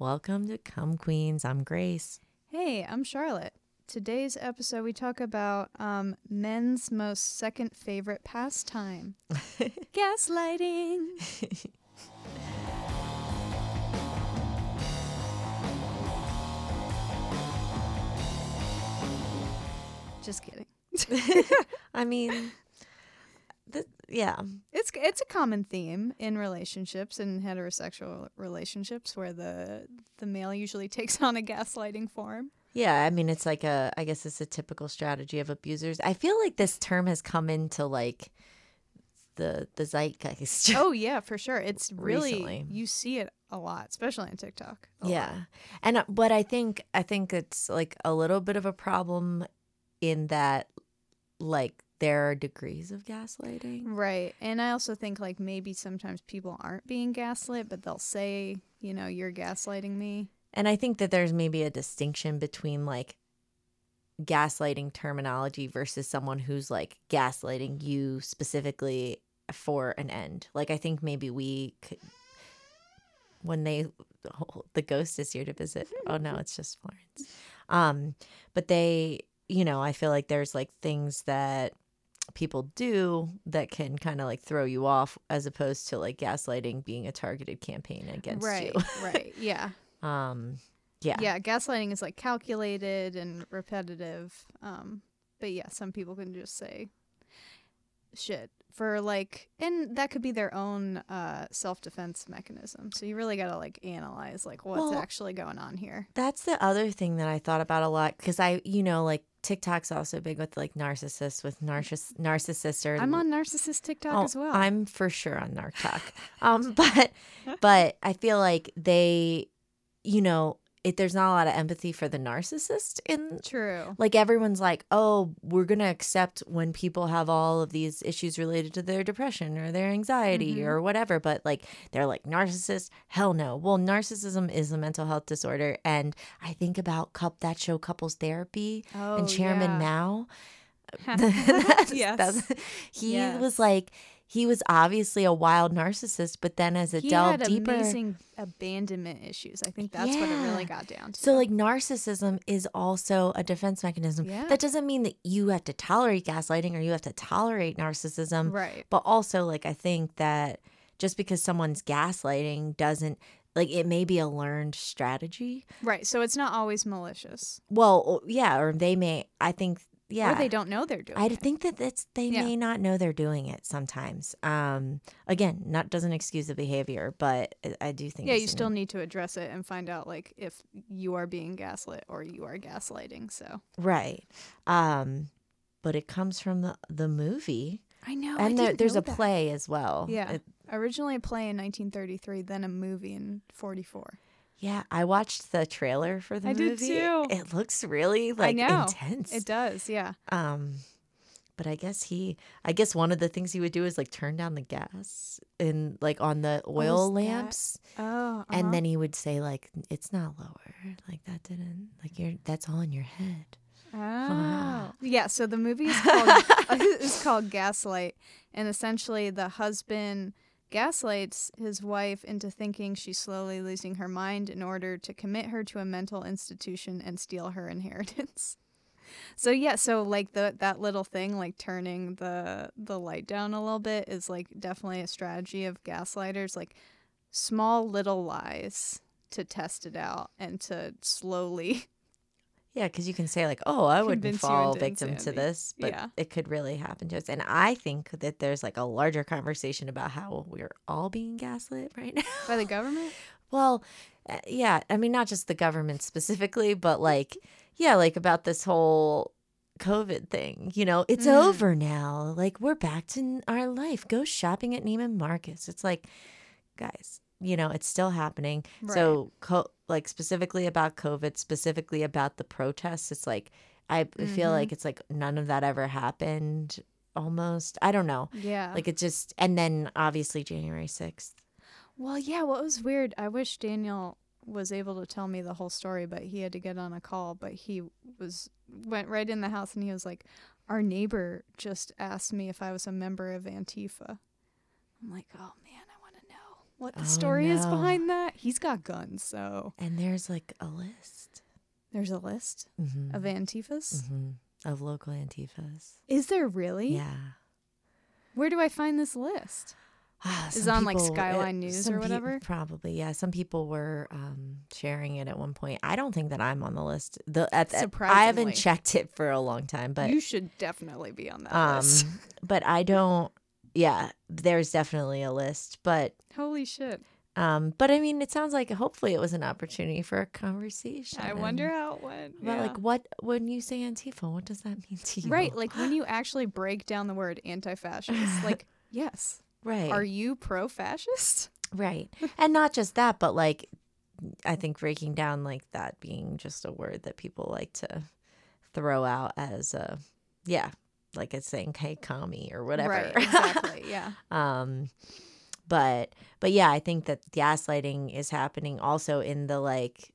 Welcome to Come Queens. I'm Grace. Hey, I'm Charlotte. Today's episode, we talk about um, men's most second favorite pastime gaslighting. Just kidding. I mean, th- yeah. It's it's a common theme in relationships in heterosexual relationships where the the male usually takes on a gaslighting form. Yeah, I mean, it's like a, I guess it's a typical strategy of abusers. I feel like this term has come into like the the zeitgeist. Oh yeah, for sure. It's really Recently. you see it a lot, especially on TikTok. a lot. yeah. And, uh, but I think, I think it's like a little bit of a problem in that, like, there are degrees of gaslighting. Right. And I also think like maybe sometimes people aren't being gaslit, but they'll say, you know, you're gaslighting me. And I think that there's maybe a distinction between like gaslighting terminology versus someone who's like gaslighting you specifically for an end. Like I think maybe we could when they the ghost is here to visit. Oh no, it's just Florence. Um but they, you know, I feel like there's like things that people do that can kind of like throw you off as opposed to like gaslighting being a targeted campaign against right. you. right. Yeah. Um yeah. Yeah. Gaslighting is like calculated and repetitive. Um, but yeah, some people can just say shit for like and that could be their own uh self-defense mechanism so you really got to like analyze like what's Well, actually going on here That's the other thing that I thought about a lot because I, you know, like TikTok's also big with like narcissists, with narciss narcissists or i'm on narcissist tiktok Oh, as well I'm for sure on NarkTok. um, but but I feel like they, you know, it, there's not a lot of empathy for the narcissist in true like everyone's like, oh, we're gonna accept when people have all of these issues related to their depression or their anxiety Mhm. or whatever. But like they're like narcissist, hell no. Well, narcissism is a mental health disorder, and I think about cup that show couples therapy oh and Chairman yeah. Mao. Yes that's- he Yes. was like he was obviously a wild narcissist, but then as it he deeper, amazing abandonment issues i think that's what it really got down to So, like, narcissism is also a defense mechanism. Yeah. That doesn't mean that you have to tolerate gaslighting or you have to tolerate narcissism. right But also, like, I think that just because someone's gaslighting doesn't, like, it may be a learned strategy. right so it's not always malicious Well, yeah, or they may, I think, yeah. or they don't know they're doing I it. think that that's they Yeah. may not know they're doing it sometimes. Um, again, not doesn't excuse the behavior, but I- I do think yeah you an- still need to address it and find out like if you are being gaslit or you are gaslighting so right. Um, but it comes from the the movie. i know and there, there's a play as well. yeah It- originally a play in 1933 then a movie in 44 yeah. I watched the trailer for the I did movie. too. It looks really like know. intense. it does yeah Um, but I guess he, I guess one of the things he would do is like turn down the gas in like on the oil is that- lamps, oh and then he would say like it's not lower, like that didn't, like you're that's all in your head. Oh. Yeah, so the movie is called is called Gaslight and essentially the husband gaslights his wife into thinking she's slowly losing her mind in order to commit her to a mental institution and steal her inheritance. So yeah, so like the that little thing like turning the the light down a little bit is like definitely a strategy of gaslighters like small little lies to test it out and to slowly Yeah, because you can say like, "Oh, I wouldn't fall victim to this," but Yeah. it could really happen to us. And I think that there's like a larger conversation about how we're all being gaslit right now. by the government. Well, uh, yeah, I mean, not just the government specifically, but like, yeah, like about this whole COVID thing. You know, it's Mm. over now. Like, we're back to our life. Go shopping at Neiman Marcus. It's like, guys, you know, it's still happening. So, co- like, specifically about COVID, specifically about the protests, it's like, I feel Mhm. like it's like none of that ever happened almost. I don't know. Yeah. Like, it just, and then obviously January 6th. Well, yeah, what was weird, I wish Daniel was able to tell me the whole story, but he had to get on a call, but he was went right in the house and he was like, "Our neighbor just asked me if I was a member of Antifa." I'm like, "Oh man, I want to know." What the Oh, story is behind that. He's got guns, so And there's like a list there's a list Mhm. of Antifas. Mhm. of local antifas. Is there really? Yeah. Where do I find this list? Ah, Is on, like, people- Skyline News or whatever? probably, yeah. Some people were um, sharing it at one point. I don't think that I'm on the list. The at, at- I haven't checked it for a long time, but you should definitely be on that um, list. but I don't. Yeah, there's definitely a list, but Holy shit. um, but I mean, it sounds like hopefully it was an opportunity for a conversation. I wonder how it went. But Yeah. like, what when you say Antifa, what does that mean to you? Right, like when you actually break down the word anti-fascist, like yes, right, are you pro-fascist? right, and not just that, but like, I think breaking down like that being just a word that people like to throw out as a, yeah, like it's saying "hey, commie" or whatever. Right, exactly. Yeah. um but but yeah i think that gaslighting is happening also in the like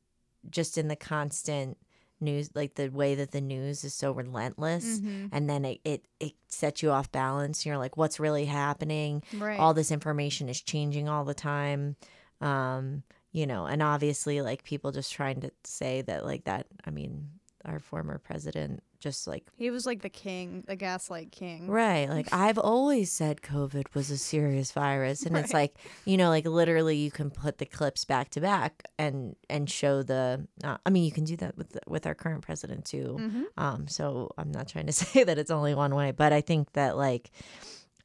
just in the constant news like the way that the news is so relentless Mhm. and then it, it it sets you off balance you're like what's really happening Right. all this information is changing all the time um you know and obviously like people just trying to say that like that i mean our former president just like he was like the king, the gaslight king. Right. Like I've always said COVID was a serious virus and it's like, you know, like literally you can put the clips back to back and and show the uh, I mean, you can do that with with our current president too. Mhm. Um so I'm not trying to say that it's only one way, but I think that like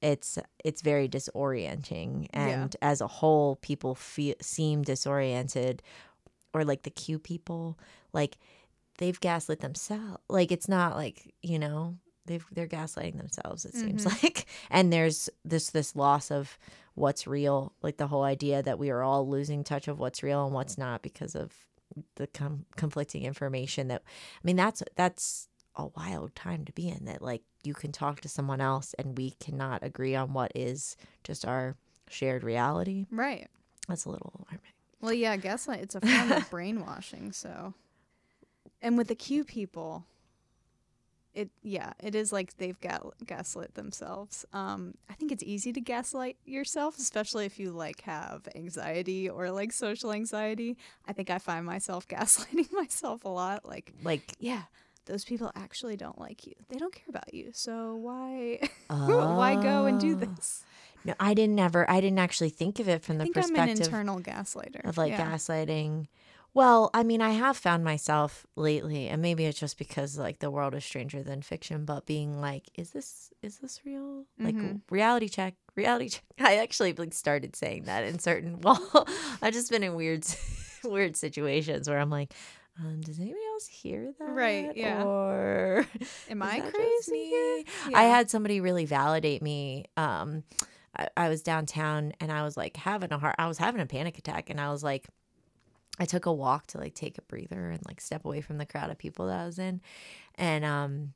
it's it's very disorienting Yeah. and as a whole people feel seem disoriented or like the Q people like they've gaslit themselves like it's not like you know they've they're gaslighting themselves it seems mm-hmm. like and there's this this loss of what's real like the whole idea that we are all losing touch of what's real and what's not because of the com- conflicting information that i mean that's that's a wild time to be in that like you can talk to someone else and we cannot agree on what is just our shared reality Right. that's a little alarming Well, yeah, gaslight. It's a form of brainwashing. So, and with the Q people, it yeah, it is like they've got gaslit themselves. Um, I think it's easy to gaslight yourself, especially if you like have anxiety or like social anxiety. I think I find myself gaslighting myself a lot. Like, like yeah, those people actually don't like you. They don't care about you. So why why go and do Oh. this? No, I didn't ever. I didn't actually think of it from I the think I'm an perspective internal gaslighter. of like yeah. gaslighting. Well, I mean, I have found myself lately, and maybe it's just because like the world is stranger than fiction, but being like, is this is this real? Like Mhm. reality check, reality check. I actually like started saying that in certain. Well, I've just been in weird, weird situations where I'm like. Um, does anybody else hear that? Right, yeah. Or Am I crazy here? I had somebody really validate me. Um, I, I was downtown and I was like having a heart. I was having a panic attack, and I was like, I took a walk to like take a breather and like step away from the crowd of people that I was in, and um,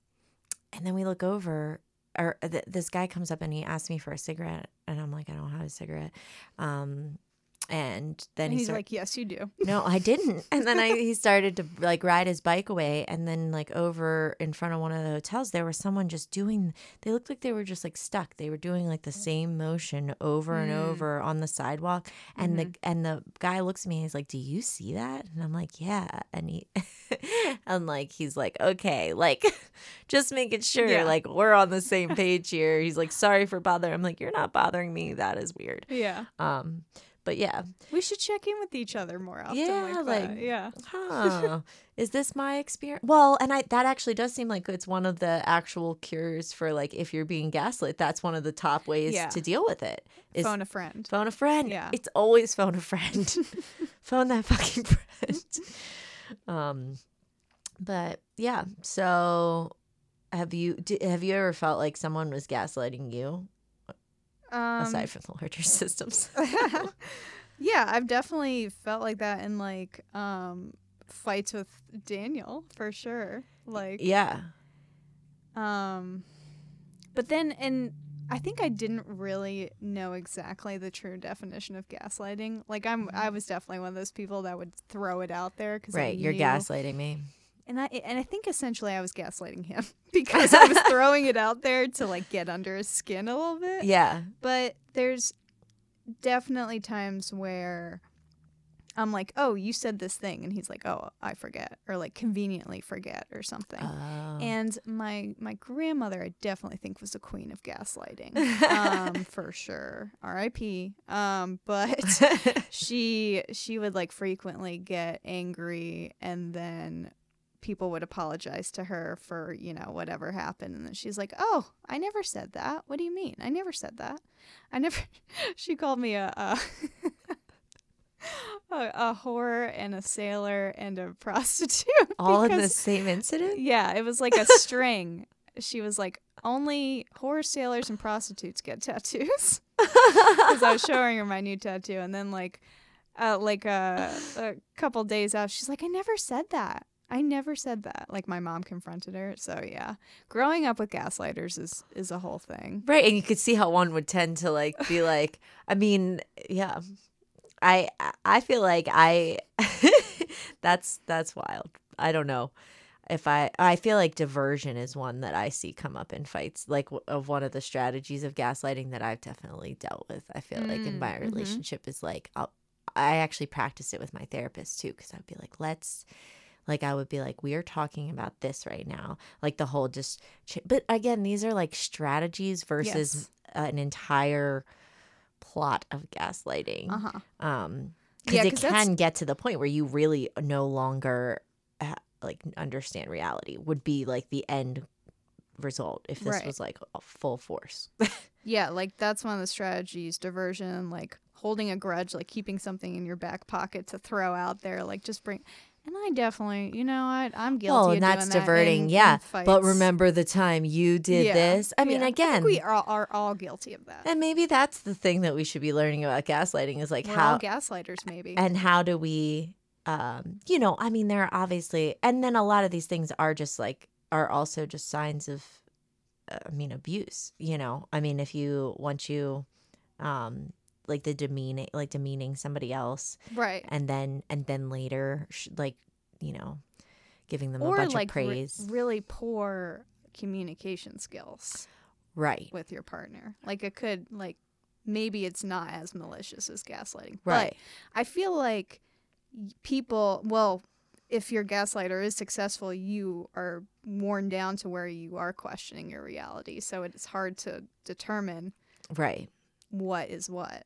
and then we look over. Or th- this guy comes up and he asks me for a cigarette, and I'm like, I don't have a cigarette. Um, and then And he he's start- like, yes, you do. no, I didn't. And then I he started to like ride his bike away and then like over in front of one of the hotels there was someone just doing they looked like they were just like stuck. They were doing like the same motion over and Mm. over on the sidewalk and the and the guy looks at me and he's like, "Do you see that?" And I'm like, "Yeah." And he and like he's like, "Okay, like just making sure Yeah. like we're on the same page here." He's like, "Sorry for bothering." I'm like, "You're not bothering me. That is weird." Yeah. Um but yeah, We should check in with each other more often. Yeah, like, like- yeah. huh is this my experience well and i that actually does seem like it's one of the actual cures for like if you're being gaslit that's one of the top ways Yeah. to deal with it is Phone a friend. phone a friend Yeah. it's always phone a friend phone that fucking friend um but yeah so have you have you ever felt like someone was gaslighting you Um, aside from the larger systems yeah, I've definitely felt like that in like um fights with Daniel for sure. Like yeah um but then and I think I didn't really know exactly the true definition of gaslighting. Like I'm I was definitely one of those people that would throw it out there cuz right you're gaslighting me And I and I think essentially I was gaslighting him because I was throwing it out there to like get under his skin a little bit. yeah But there's definitely times where I'm like, "Oh, you said this thing," and he's like, "Oh, I forget," or like conveniently forget or something. Oh. And my my grandmother, I definitely think was the queen of gaslighting, um, for sure. R.I.P. Um, but she she would like frequently get angry, and then people would apologize to her for you know whatever happened, and then she's like, "Oh, I never said that. What do you mean? I never said that. I never." she called me a. a A, a whore and a sailor and a prostitute. All in the same incident? yeah, it was like a string. She was like, only whores, sailors, and prostitutes get tattoos. Because I was showing her my new tattoo, and then like, uh, like a, a couple days out, she's like, I never said that. I never said that. Like my mom confronted her. So yeah, growing up with gaslighters is is a whole thing. Right, and you could see how one would tend to like be like, I mean, yeah. I I feel like I that's that's wild. I don't know. If I I feel like diversion is one that I see come up in fights like w- of one of the strategies of gaslighting that I've definitely dealt with. I feel like in Mm, my mhm. relationship is like I'll, I actually practice it with my therapist too cuz I'd be like let's like I would be like we are talking about this right now. Like the whole just ch- but again these are like strategies versus an entire plot of gaslighting Uh huh. um because Yeah, it that's- can get to the point where you really no longer uh, like understand reality would be like the end result if this Right. was like a full force Yeah, like that's one of the strategies. Diversion, like holding a grudge, like keeping something in your back pocket to throw out there, like just bring. And I definitely, you know, I I'm guilty. well and that's diverting in- yeah but remember the time you did Yeah, this i mean yeah. again think we are, are all guilty of that. and maybe that's the thing that we should be learning about gaslighting is like We're how gaslighters, maybe. and how do we um you know i mean there are obviously and then a lot of these things are just like are also just signs of uh, i mean abuse you know i mean if you once you um like the demeaning like demeaning somebody else right. and then and then later sh- like you know giving them Or a bunch like of re- praise really poor communication skills right with your partner. Like it could, like maybe it's not as malicious as gaslighting, right But I feel like people, well, if your gaslighter is successful, you are worn down to where you are questioning your reality. So it's hard to determine right what is what.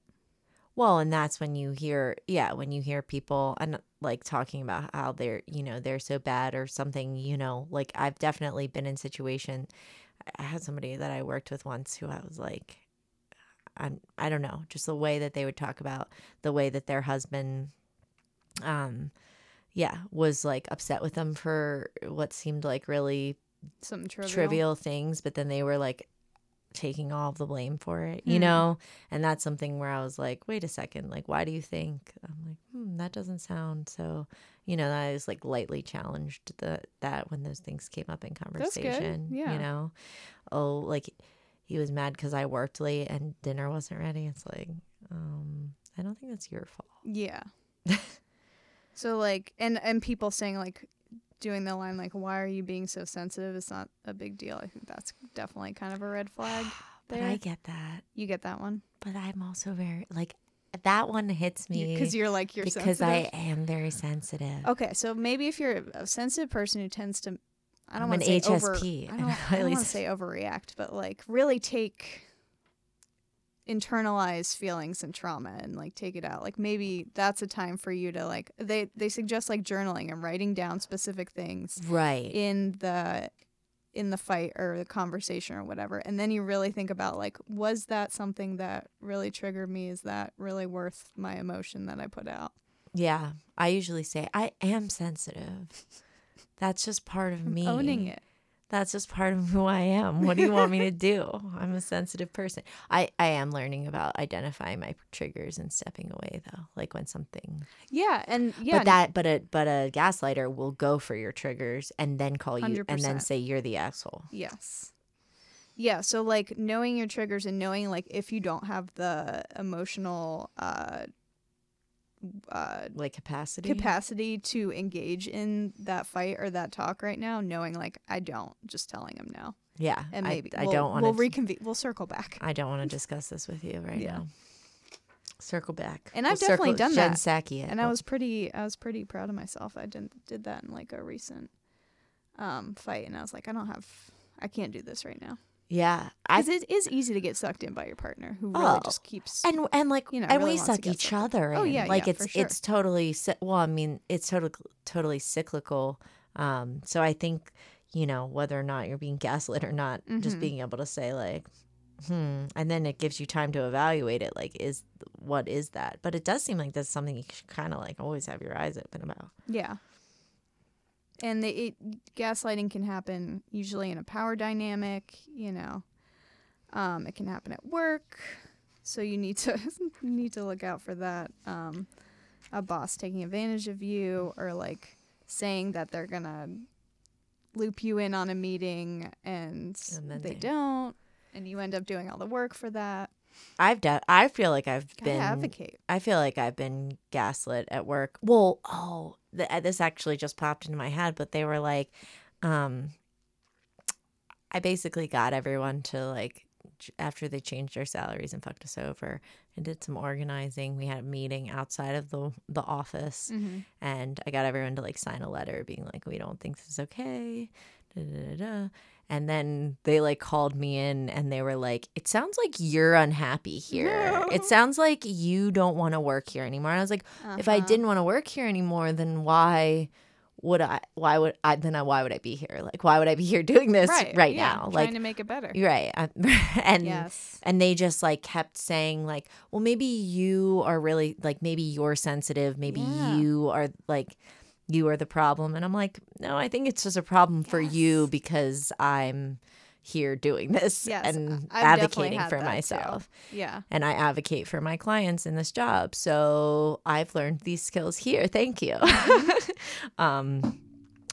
Well, and that's when you hear, yeah, when you hear people and like talking about how they're, you know, they're so bad or something, you know, like I've definitely been in situation. I had somebody that I worked with once who I was like, I'm, I don't know, just the way that they would talk about the way that their husband, um, yeah, was like upset with them for what seemed like really Some trivial. trivial things, but then they were like taking all the blame for it, you Hmm. know? And that's something where I was like, wait a second, like, why do you think? I'm like, hmm, that doesn't sound so, you know, I was like lightly challenged the, that when those things came up in conversation, yeah. you know? Oh, like he was mad because I worked late and dinner wasn't ready. It's like, um, I don't think that's your fault. Yeah. so like, and and people saying like, doing the line like, "Why are you being so sensitive?" It's not a big deal. I think that's definitely kind of a red flag. But I get that. You get that one But I'm also very, like, that one hits me because you're like you're because sensitive. I am very sensitive. Okay, so maybe if you're a sensitive person who tends to, I don't want to say over, HSP, I I'm don't, I don't want to say overreact, but like really take internalize feelings and trauma and like take it out. Like maybe that's a time for you to like they they suggest like journaling and writing down specific things Right. in the in the fight or the conversation or whatever and then you really think about like was that something that really triggered me is that really worth my emotion that i put out Yeah. I usually say I am sensitive. That's just part of I'm me. owning it That's just part of who I am. What do you want me to do? I'm a sensitive person. I, I am learning about identifying my triggers and stepping away though. Like when something yeah and yeah But that but a but a gaslighter will go for your triggers and then call you and then say you're the asshole. Yes. Yeah, so like knowing your triggers and knowing like if you don't have the emotional uh uh Like capacity. capacity to engage in that fight or that talk right now, knowing like I don't, just telling him no. yeah. And maybe I, I we'll, don't want we'll to reconvene we'll circle back. I don't want to discuss this with you right Yeah. now. Circle back. And I've We'll definitely done Jen that. Psaki it. and I was pretty I was pretty proud of myself. I did did that in like a recent um fight and I was like I don't have I can't do this right now. Yeah. Cuz it is easy to get sucked in by your partner who really Oh. just keeps and and like you know, and really we suck each something. other in. Oh, yeah, like yeah, it's sure. it's totally well. I mean, it's totally totally cyclical. Um, so I think you know whether or not you're being gaslit or not, just Mhm. being able to say like, hmm, and then it gives you time to evaluate it. Like, is what is that? But it does seem like that's something you should kind of like always have your eyes open about. Yeah. And the, it, gaslighting can happen usually in a power dynamic, you know. Um, it can happen at work, so you need to you need to look out for that. Um, a boss taking advantage of you, or like saying that they're gonna loop you in on a meeting and, And they, they- don't, and you end up doing all the work for that. I've done. I feel like I've been advocate. I feel like I've been gaslit at work. Well, oh, th- uh, this actually just popped into my head, but they were like, um, I basically got everyone to like, after they changed their salaries and fucked us over, and did some organizing. We had a meeting outside of the the office, Mm-hmm. and I got everyone to like sign a letter being like, we don't think this is okay. Da, da, da. And then they like called me in and they were like, it sounds like you're unhappy here. No. It sounds like you don't want to work here anymore. And I was like, if I Uh-huh. didn't want to work here anymore, then why would I, why would I, then I, why would I be here? Like, why would I be here doing this right, yeah, now? trying Like, to make it better. right. And, yes. and they just like kept saying like well maybe you are really like maybe you're sensitive maybe Yeah. you are like you are the problem and i'm like no i think it's just a problem for you because i'm here doing this Yes, and I've advocating for that too. myself Yeah. and i advocate for my clients in this job so i've learned these skills here thank you um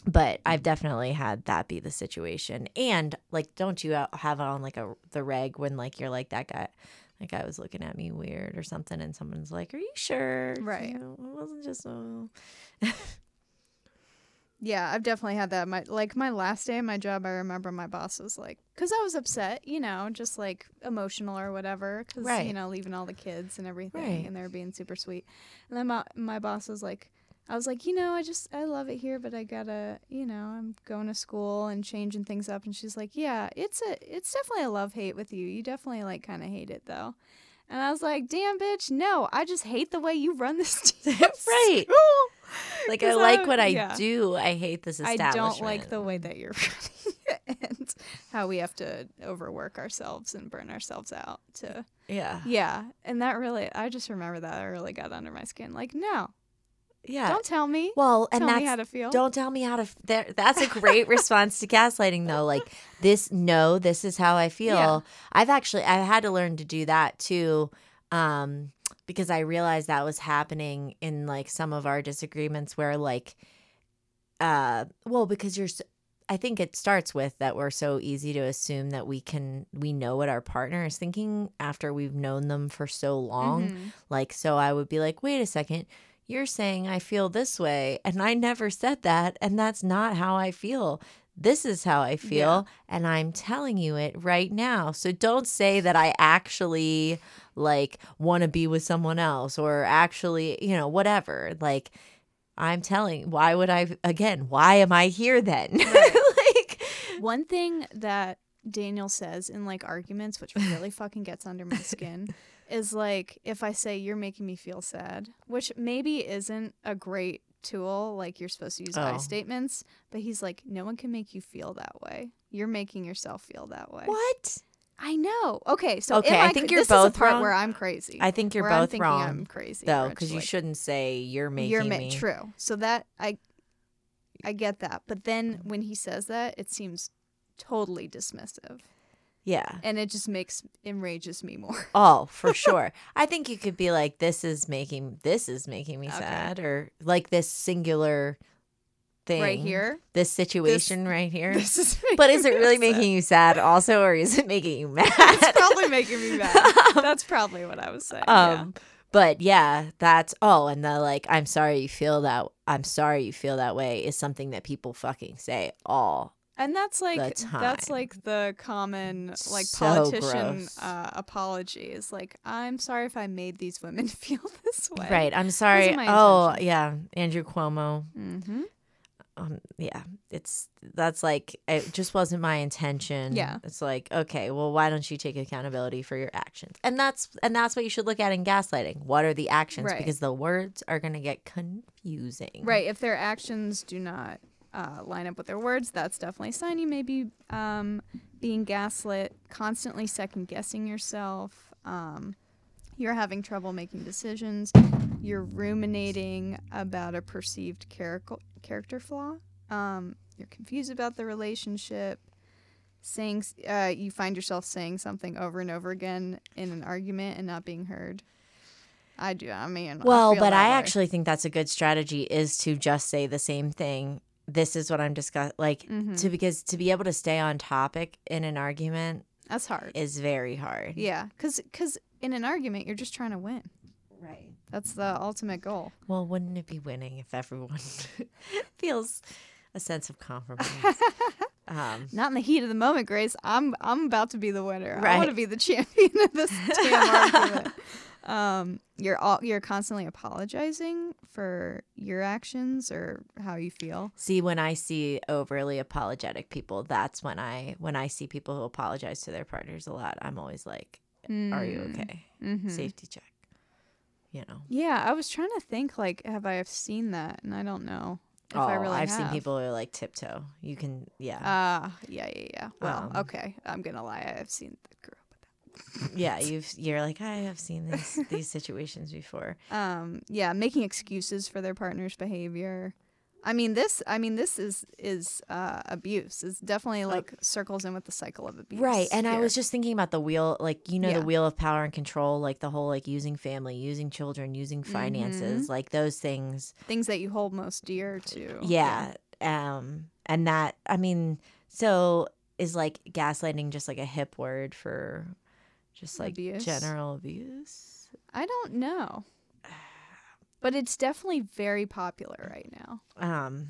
but I've definitely had that be the situation. And like, don't you have on like a the reg when like you're like that guy, that guy was looking at me weird or something, and someone's like, "Are you sure?" Right. You know, it wasn't just so. Yeah, I've definitely had that. My like my last day at my job, I remember my boss was like, because I was upset, you know, just like emotional or whatever, because Right. you know, leaving all the kids and everything, Right. and they were being super sweet. And then my my boss was like, I was like, you know, I just I love it here, but I gotta, you know, I'm going to school and changing things up. And she's like, yeah, it's a it's definitely a love hate with you. You definitely like kind of hate it though. And I was like, damn, bitch, no, I just hate the way you run this. Right. Like I like I- what I yeah. do. I hate this establishment. I don't like the way that you're running and how we have to overwork ourselves and burn ourselves out to Yeah. yeah and that really i just remember that I really got under my skin like no Yeah. don't tell me well, and tell that's me how to feel Don't tell me how to. f- There, that's a great response to gaslighting, though. Like this, no, this is how I feel. Yeah. I've actually, I had to learn to do that too, um, because I realized that was happening in like some of our disagreements, where like, uh, well, because you're. So, I think it starts with that we're so easy to assume that we can we know what our partner is thinking after we've known them for so long. Mhm. Like, so I would be like, wait a second, you're saying I feel this way, and I never said that, and that's not how I feel. This is how I feel, and I'm telling you it right now. So don't say that I actually like want to be with someone else or actually, you know, whatever. Like, I'm telling, why would I, again, why am I here then? like, one thing that daniel says in like arguments which really fucking gets under my skin is like if i say you're making me feel sad which maybe isn't a great tool like you're supposed to use i Oh. statements but he's like no one can make you feel that way you're making yourself feel that way what? I know. Okay, so Okay, am I think you're both part wrong. where I'm crazy. I think you're I'm both thinking wrong. I'm crazy though, because you like, shouldn't say you're making You're ma- me. true. So that I, I get that. But then when he says that, it seems totally dismissive, Yeah. and it just makes enrages me more. Oh, for sure. I think you could be like, "This is making this is making me Okay. sad," or like this singular thing Right here, this situation right here. this is. but is it really making you sad also, or is it making you mad? It's probably making me mad. That's probably what I was saying. yeah. um, but yeah, that's oh, and the like, I'm sorry you feel that. I'm sorry you feel that way is something that people fucking say all And that's like the that's like the common like So politician uh, apology is like I'm sorry if I made these women feel this way. Right. I'm sorry. Oh, intention. yeah. Andrew Cuomo. Mm-hmm. Um, yeah. It's that's like it just wasn't my intention. Yeah. It's like, okay, well, why don't you take accountability for your actions? And that's and that's what you should look at in gaslighting. What are the actions? Right. Because the words are gonna get confusing. Right. If their actions do not uh, line up with their words, that's definitely a sign you may be um, being gaslit, constantly second guessing yourself. Um, you're having trouble making decisions. You're ruminating about a perceived charac- character flaw. Um, you're confused about the relationship. Saying uh, you find yourself saying something over and over again in an argument and not being heard. I do. I mean, Well, feel but I way. actually think that's a good strategy is to just say the same thing. This is what I'm discussing. Like Mhm. to because to be able to stay on topic in an argument that's hard. is very hard. Yeah, because because in an argument, you're just trying to win. Right. That's the ultimate goal. Well, wouldn't it be winning if everyone feels a sense of compromise? um, Not in the heat of the moment, Grace. I'm I'm about to be the winner. I want to be the champion of this damn argument. Um, you're all you're constantly apologizing for your actions or how you feel. see, when I see overly apologetic people, that's when I when I see people who apologize to their partners a lot. I'm always like, "Are you okay? Mm-hmm. Safety check." You know. Yeah, I was trying to think like, have I seen that? And I don't know if oh, I really I've seen people who are like tiptoe. You can, yeah, Ah, yeah, yeah, yeah. Well, Um, okay. I'm gonna lie. I've seen yeah. You've you're like I have seen these these situations before. um yeah making excuses for their partner's behavior i mean this i mean this is is uh abuse it's definitely like circles in with the cycle of abuse Right. And I was just thinking about the wheel, like, you know, Yeah. the wheel of power and control, like the whole, like, using family, using children, using Mm-hmm. finances, like those things. things that you hold most dear to Yeah. Um, and that, I mean, so is like gaslighting just like a hip word for just like Abuse? general abuse? i don't know but it's definitely very popular right now Um,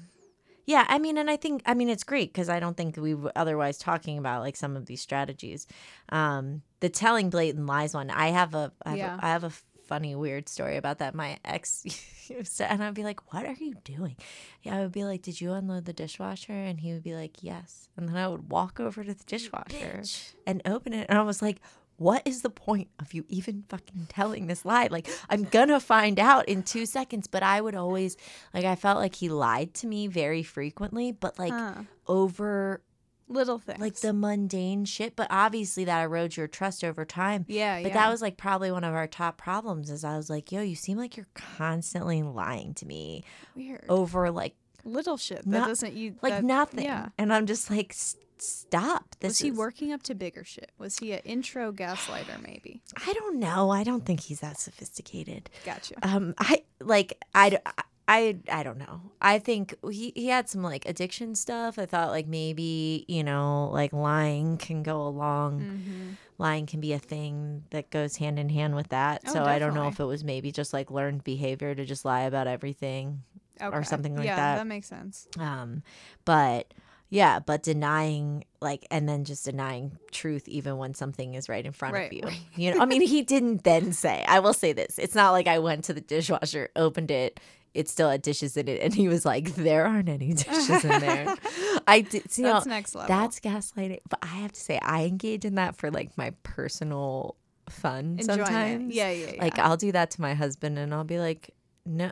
yeah, I mean, and I think, I mean, it's great because I don't think we were otherwise talking about like some of these strategies. Um, the telling blatant lies one, I have a, I have, Yeah. a, I have a funny, weird story about that. My ex, used to- and I'd be like, "What are you doing?" Yeah, I would be like, "Did you unload the dishwasher?" And he would be like, "Yes." And then I would walk over to the dishwasher and open it, and I was like. What is the point of you even fucking telling this lie? Like, I'm gonna find out in two seconds, but I would always, like, I felt like he lied to me very frequently, but like Huh. over little things like the mundane shit. But obviously, that erodes your trust over time. yeah But yeah that was like probably one of our top problems is I was like, yo, you seem like you're constantly lying to me weird over like little shit that not- doesn't you like that- nothing. yeah And I'm just like, "S- stop. This was he is- working up to bigger shit was he an intro gaslighter maybe I don't know. I don't think he's that sophisticated. gotcha Um, I like i i don't know. I think he, he had some like addiction stuff. I thought like maybe, you know, like lying can go along. mm-hmm. Lying can be a thing that goes hand in hand with that. Oh, so I don't know if it was maybe just like learned behavior to just lie about everything. okay. something like yeah, that. that makes sense Um, but yeah, but denying like and then just denying truth even when something is right in front Right, of you. right. You know, I mean, he didn't then say. I will say this: it's not like I went to the dishwasher, opened it. It still had dishes in it, and he was like, "There aren't any dishes in there." I did, know, That's next level. that's gaslighting. But I have to say, I engage in that for like my personal fun Enjoyment. sometimes. Yeah, yeah, yeah. Like I'll do that to my husband, and I'll be like, "No,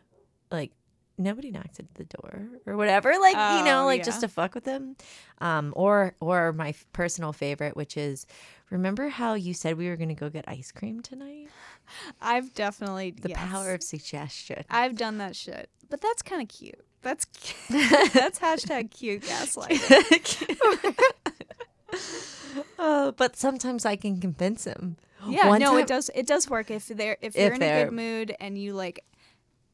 like nobody knocked at the door or whatever." Like you know, Oh, like yeah. just to fuck with them. Um, or or my f- personal favorite, which is, remember how you said we were going to go get ice cream tonight? I've definitely The yes. power of suggestion. I've done that shit, but that's kind of cute. That's that's hashtag cute gaslighting. Uh, but sometimes I can convince him. Yeah, One no, time- it does. It does work if they're if If you're in a good mood and you like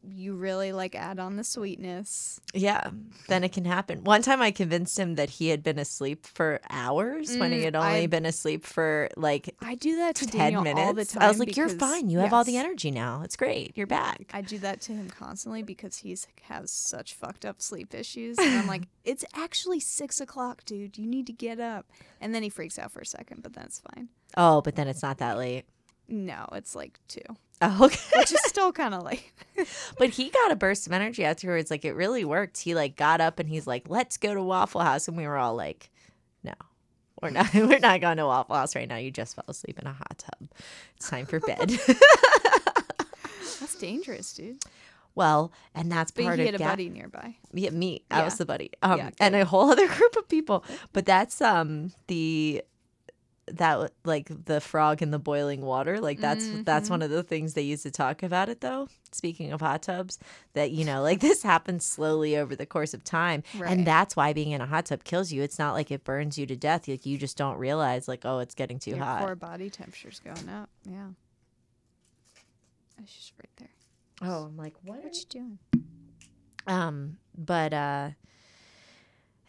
you really like add on the sweetness. Yeah, then it can happen. One time I convinced him that he had been asleep for hours when he Mm, had only I- been asleep for like I do that to 10 Daniel minutes. all the time. I was like, You're fine. You have all the energy now. It's great. You're back. I do that to him constantly because he's has such fucked up sleep issues. And I'm like, it's actually six o'clock, dude. You need to get up. And then he freaks out for a second, but that's fine. Oh, but then it's not that late. No, it's like two, Oh, okay. which is still kind of late. but he got a burst of energy afterwards. Like it really worked. He like got up and he's like, "Let's go to Waffle House," and we were all like, "No, we're not. We're not going to Waffle House right now. You just fell asleep in a hot tub. It's time for bed." That's dangerous, dude. well, and that's But part he of had a ga- buddy nearby. Yeah, me. I was the buddy. Um, Yeah, and a whole other group of people. But that's um the that like the frog in the boiling water. Like that's that's Mm-hmm. one of the things they used to talk about it though. Speaking of hot tubs, that you know, like this happens slowly over the course of time, Right. and that's why being in a hot tub kills you. It's not like it burns you to death. Like you just don't realize, like, oh, it's getting too Your hot. core body temperature's going up. Yeah. It's just right there. Oh, I'm like, what? What you doing? Um, but uh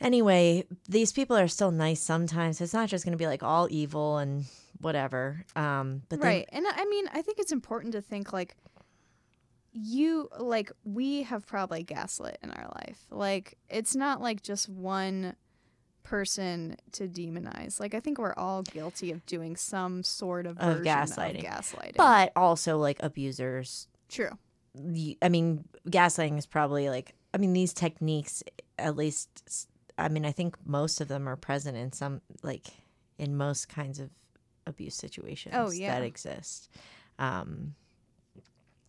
anyway, these people are still nice sometimes. It's not just gonna be like all evil and whatever. Um, but then- right and i I mean i think it's important to think like you like we have probably gaslit in our life like it's not like just one person to demonize like i think we're all guilty of doing some sort of, Of gaslighting. of gaslighting but also like abusers. true I mean, gaslighting is probably like. I mean, these techniques, at least. I mean, I think most of them are present in some like in most kinds of abuse situations Oh, yeah. that exist. Um,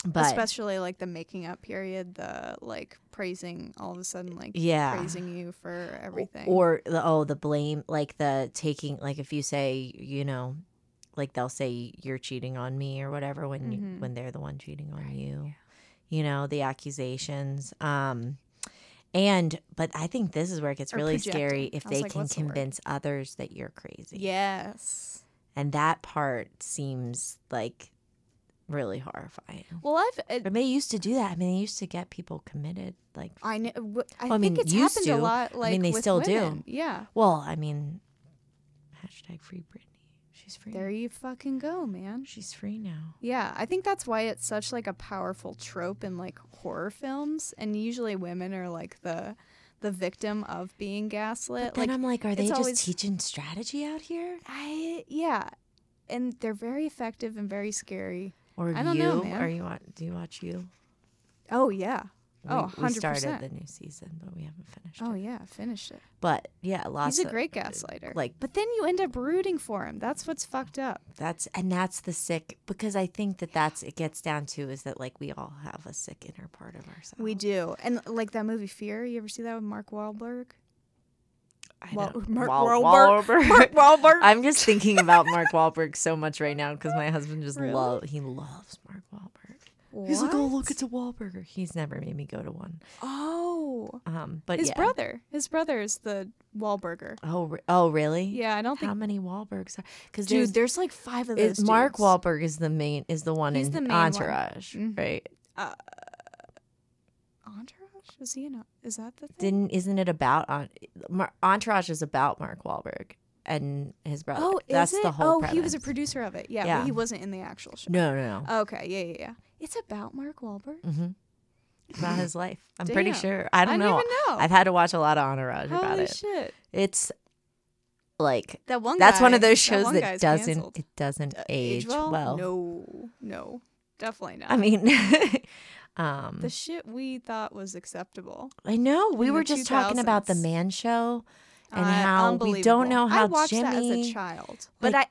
but especially like the making up period the like praising all of a sudden like Yeah. praising you for everything Or the oh the blame like the taking like if you say you know like they'll say you're cheating on me or whatever when you, Mhm. when they're the one cheating on you. You know, the accusations. Um and but I think this is where it gets Or really scary if they like, can what's the convince others that you're crazy. yes And that part seems like really horrifying. well i've it, But they used to do that. I mean, they used to get people committed like i know i Well, I think mean, it's used happened a to. lot I like mean, they with still do. women. yeah well, I mean hashtag free Britney. She's free. There you fucking go, man. She's free now. Yeah, I think that's why it's such like a powerful trope in like horror films, and usually women are like the the victim of being gaslit. But Then like I'm like, are they just always- teaching strategy out here? I yeah, and they're very effective and very scary. Or I don't you? know, man. Are you wa- do you watch you? Oh yeah. Oh, we started 100%. the new season, but we haven't finished Oh it. Oh yeah, finished it. But yeah, lots He's a of great uh, gaslighter. like- but then you end up rooting for him. That's what's fucked up. that's and that's the sick because I think that that's it gets down to is that like we all have a sick inner part of ourselves. We do, and like that movie Fear. You ever see that with Mark Wahlberg? I Wal- Mark Wal- Wahlberg. Wahlberg. Mark Wahlberg. I'm just thinking about Mark Wahlberg so much right now because my husband just Really? love he loves Mark Wahlberg. He's like, oh look, it's a Wahlburger. He's never made me go to one. Oh, Um, but his yeah. brother. His brother is the Wahlburger. Oh, re- oh, really? Yeah, I don't think How many Wahlbergs are? Because Dude, there's, there's like five of those. is Mark. Wahlberg is the main is the one He's in the main one. Entourage, Mhm. right? Entourage? Is he in? A, is that the thing? Didn't isn't it about on Mar- Entourage is about Mark Wahlberg and his brother. oh, is that's it? the whole. Oh, he was a producer of it. Yeah, Yeah. but he wasn't in the actual show. No, no, no. Okay, yeah, yeah, yeah. It's about Mark Wahlberg. mm-hmm. About his life. I'm pretty sure. I don't I know. didn't even know. I've had to watch a lot of Entourage about it. shit! It's like That one. that's one of those shows one that, doesn't canceled. it doesn't Uh, age well. No, no, definitely not. I mean, um, the shit we thought was acceptable. I know we were just talking about the Man Show and Uh, how we don't know how I watched that as Jimmy. a child, but I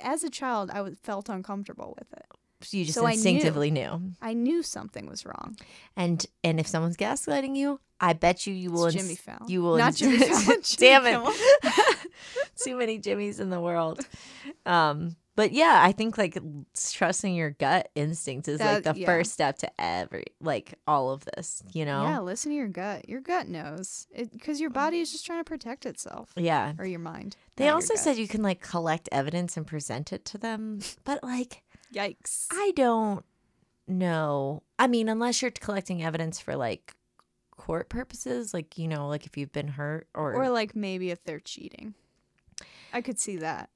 as a child I was, felt uncomfortable with it. You just so I knew. instinctively knew. I knew something was wrong. And and if someone's gaslighting you, I bet you you will. It's ins- Jimmy Fallon. You will. Not ins- Jimmy Fallon. Damn it! Too many Jimmys in the world. Um, but yeah, I think like trusting your gut instinct is like the yeah. first step to every like all of this. You know? Yeah, listen to your gut. Your gut knows because your body is just trying to protect itself, Yeah. or your mind. They also said you can like collect evidence and present it to them, but like "Yikes." I don't know. I mean, unless you're collecting evidence for like court purposes, like you know, like if you've been hurt or, Or like maybe if they're cheating. I could see that.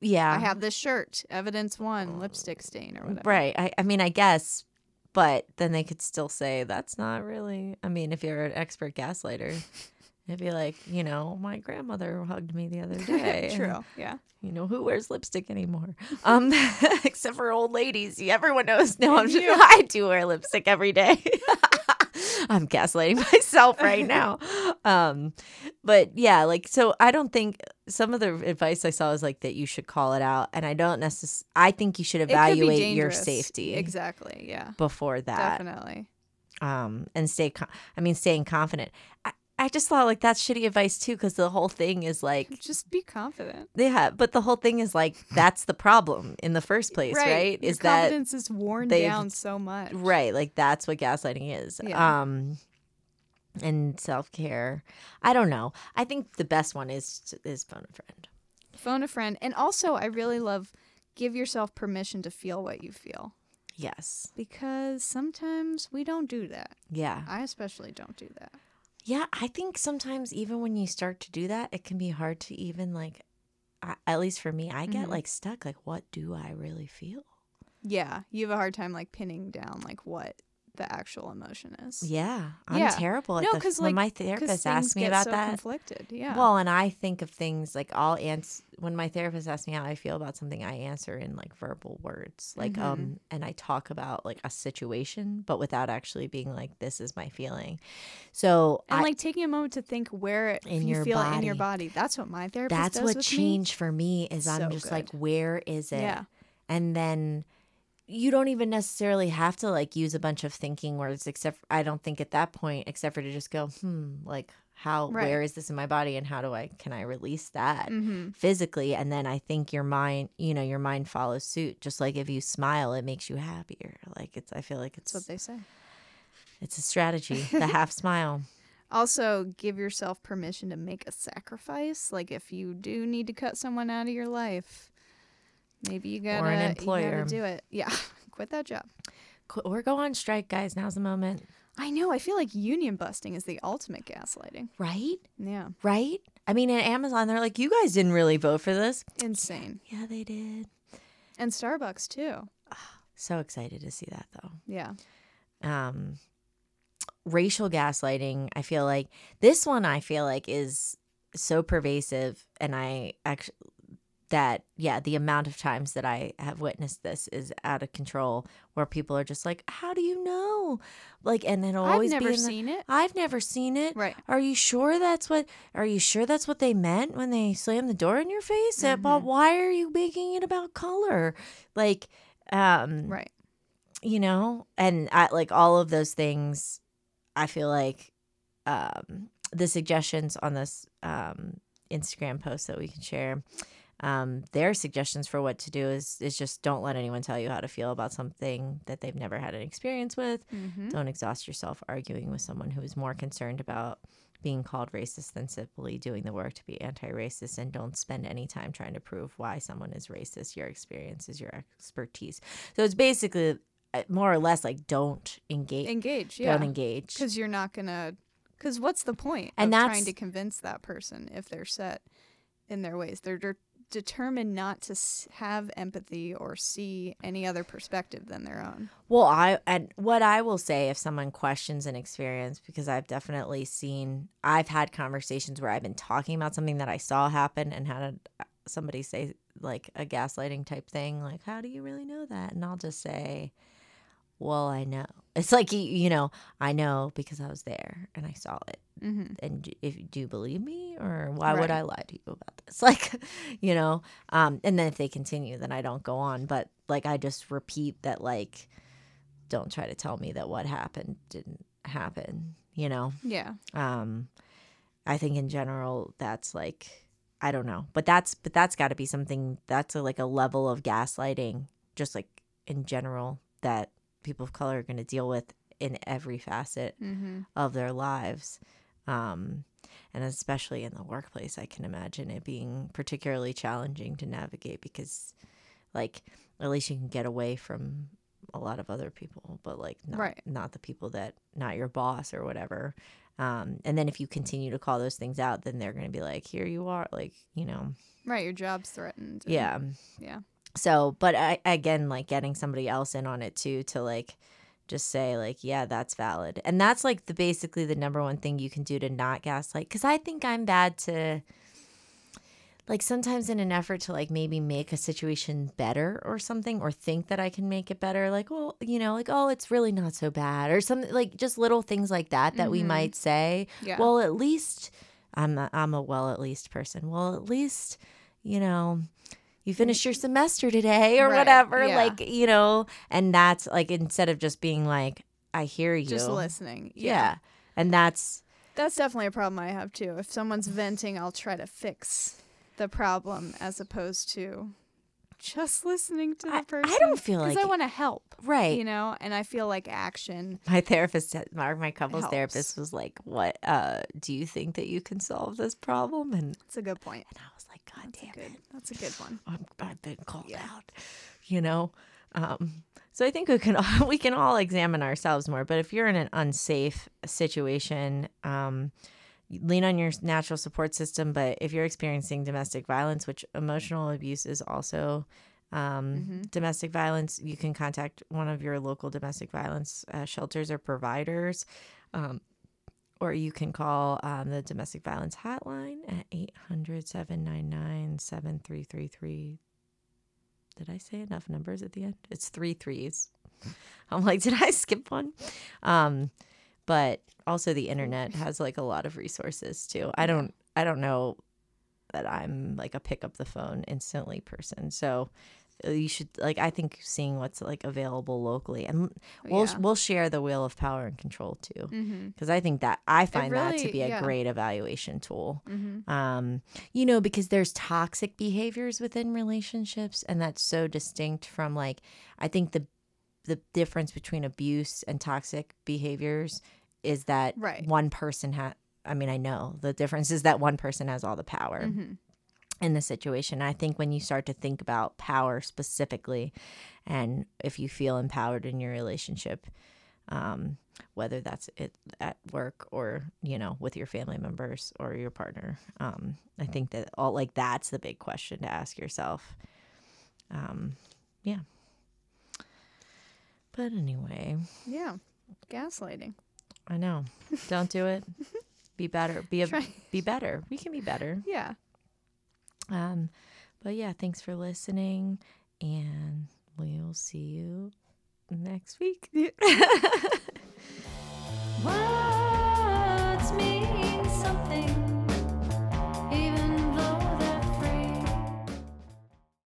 yeah, I have this shirt, evidence one, lipstick stain or whatever. right. I, I mean, I guess, but then they could still say that's not really. I mean, if you're an expert gaslighter. It'd be like, you know, my grandmother hugged me the other day. and True. Yeah. you know who wears lipstick anymore um except for old ladies everyone knows no i'm just i do wear lipstick every day i'm gaslighting myself right now um but yeah like so i don't think some of the advice i saw is like that you should call it out and i don't necessarily i think you should It could be evaluate your safety Exactly. Yeah. before that Definitely. um and stay con- i mean staying confident I, I just thought like that's shitty advice too because the whole thing is like Just be confident. yeah, but the whole thing is like that's the problem in the first place, right? Your Is that confidence is worn down so much. right? Like that's what gaslighting is. Yeah. Um and self-care. I don't know. I think the best one is is phone a friend. Phone a friend. And also I really love give yourself permission to feel what you feel. Yes. Because sometimes we don't do that. Yeah. I especially don't do that. Yeah, I think sometimes even when you start to do that, it can be hard to even like I, at least for me, I get Mhm. like stuck like what do I really feel? Yeah. You have a hard time like pinning down like what the actual emotion is. Yeah, I'm Yeah. terrible at No, the, 'cause, when like- my therapist asks me get about so that. conflicted. Yeah. Well, and I think of things like I'll answer when my therapist asks me how I feel about something, I answer in like verbal words. Like Mhm. um and I talk about like a situation, but without actually being like this is my feeling. So and I, like taking a moment to think where it, In you your feel it in your body. body. That's what my therapist that's what changed for me is I'm So just like where is it? Yeah. And then you don't even necessarily have to like use a bunch of thinking words except I don't think at that point except for to just go, hmm, like how Right. where is this in my body and how do I can I release that? Mm-hmm. physically and then i think your mind you know your mind follows suit just like if you smile it makes you happier like it's i feel like it's That's what they say. it's a strategy the half smile Also, give yourself permission to make a sacrifice. Like if you do need to cut someone out of your life, maybe you gotta, Or an you employer. gotta do it. Yeah, quit that job. Qu- or go on strike guys now's the moment I know. I feel like union busting is the ultimate gaslighting. right Yeah, right i mean at amazon they're like you guys didn't really vote for this insane. yeah they did And Starbucks too. so excited to see that though Yeah. um racial gaslighting i feel like this one i feel like is so pervasive and i actually that yeah the amount of times that i have witnessed this is out of control where people are just like how do you know like and it'll I've always never be the- seen it. i've never seen it Right. are you sure that's what are you sure that's what they meant when they slammed the door in your face Uh, but Mhm. why are you making it about color like um Right. you know and I, like all of those things i feel like um the suggestions on this um instagram post that we can share um their suggestions for what to do is is just don't let anyone tell you how to feel about something that they've never had an experience with Mm-hmm. don't exhaust yourself arguing with someone who is more concerned about being called racist than simply doing the work to be anti-racist and don't spend any time trying to prove why someone is racist your experience is your expertise so it's basically uh, more or less like don't engage Engage. Yeah. don't engage Because you're not gonna. Because what's the point? And of that's- trying to convince that person if they're set in their ways? They're de- determined not to have empathy or see any other perspective than their own. Well, I and what I will say if someone questions an experience because I've definitely seen I've had conversations where I've been talking about something that I saw happen and had a, somebody say like a gaslighting type thing like how do you really know that and I'll just say well I know it's like you, you know I know because I was there and I saw it Mm-hmm. and if do you believe me or why would I lie to you about this? Like, you know, um, and then if they continue, then I don't go on. But like, I just repeat that, like, don't try to tell me that what happened didn't happen. You know, Yeah. um, I think in general that's like, I don't know, but that's but that's got to be something that's a, like a level of gaslighting, just like in general that people of color are going to deal with in every facet Mm-hmm. of their lives. Um, and especially in the workplace, I can imagine it being particularly challenging to navigate because, like, at least you can get away from a lot of other people, but like not Right. not the people that not your boss or whatever. Um, and then if you continue to call those things out, then they're gonna be like, here you are, like you know, Right, your job's threatened. and- yeah. Yeah. So, but I again like getting somebody else in on it too to like just say like, yeah, that's valid, and that's like the basically the number one thing you can do to not gaslight. Because I think I'm bad to like sometimes in an effort to like maybe make a situation better or something or think that I can make it better like well you know like oh it's really not so bad or something like just little things like that that we Mhm. might say Yeah. well at least I'm a, I'm a well at least person well at least you know you finished your semester today or Right, whatever yeah. like you know and that's like instead of just being like I hear you just listening. yeah and that's That's definitely a problem I have too. If someone's venting, I'll try to fix the problem as opposed to just listening to the I- I don't feel because like- I want to help, right you know, and I feel like action. my therapist said- my, my couples Helps. therapist was like what uh do you think that you can solve this problem and It's a good point. and i was like god That's damn good. it That's a good one. I'm, i've been called Yeah. out you know um so i think we can all, we can all examine ourselves more but if you're in an unsafe situation um lean on your natural support system but if you're experiencing domestic violence which emotional abuse is also um, Mhm. domestic violence you can contact one of your local domestic violence uh, shelters or providers um, or you can call um, the domestic violence hotline at 800-799-7333 did i say enough numbers at the end? It's three threes. I'm like did i skip one? Um, but also the internet has like a lot of resources too i don't i don't know that i'm like a pick up the phone instantly person so uh, you should like i think seeing what's like available locally and we'll Yeah. we'll share the wheel of power and control too Mm-hmm. because i think that i find that to be a yeah. great evaluation tool Mm-hmm. um you know because there's toxic behaviors within relationships and that's so distinct from like i think the the difference between abuse and toxic behaviors is that Right. one person has i mean i know the difference is that one person has all the power Mm-hmm. in the situation i think when you start to think about power specifically and if you feel empowered in your relationship um, whether that's it at work or you know with your family members or your partner um, i think that all like that's the big question to ask yourself um, yeah but anyway. Yeah. Gaslighting. I know. Don't do it. be better. Be a, be better. We can be better. Yeah. Um but yeah, thanks for listening and we'll see you next week. Mean something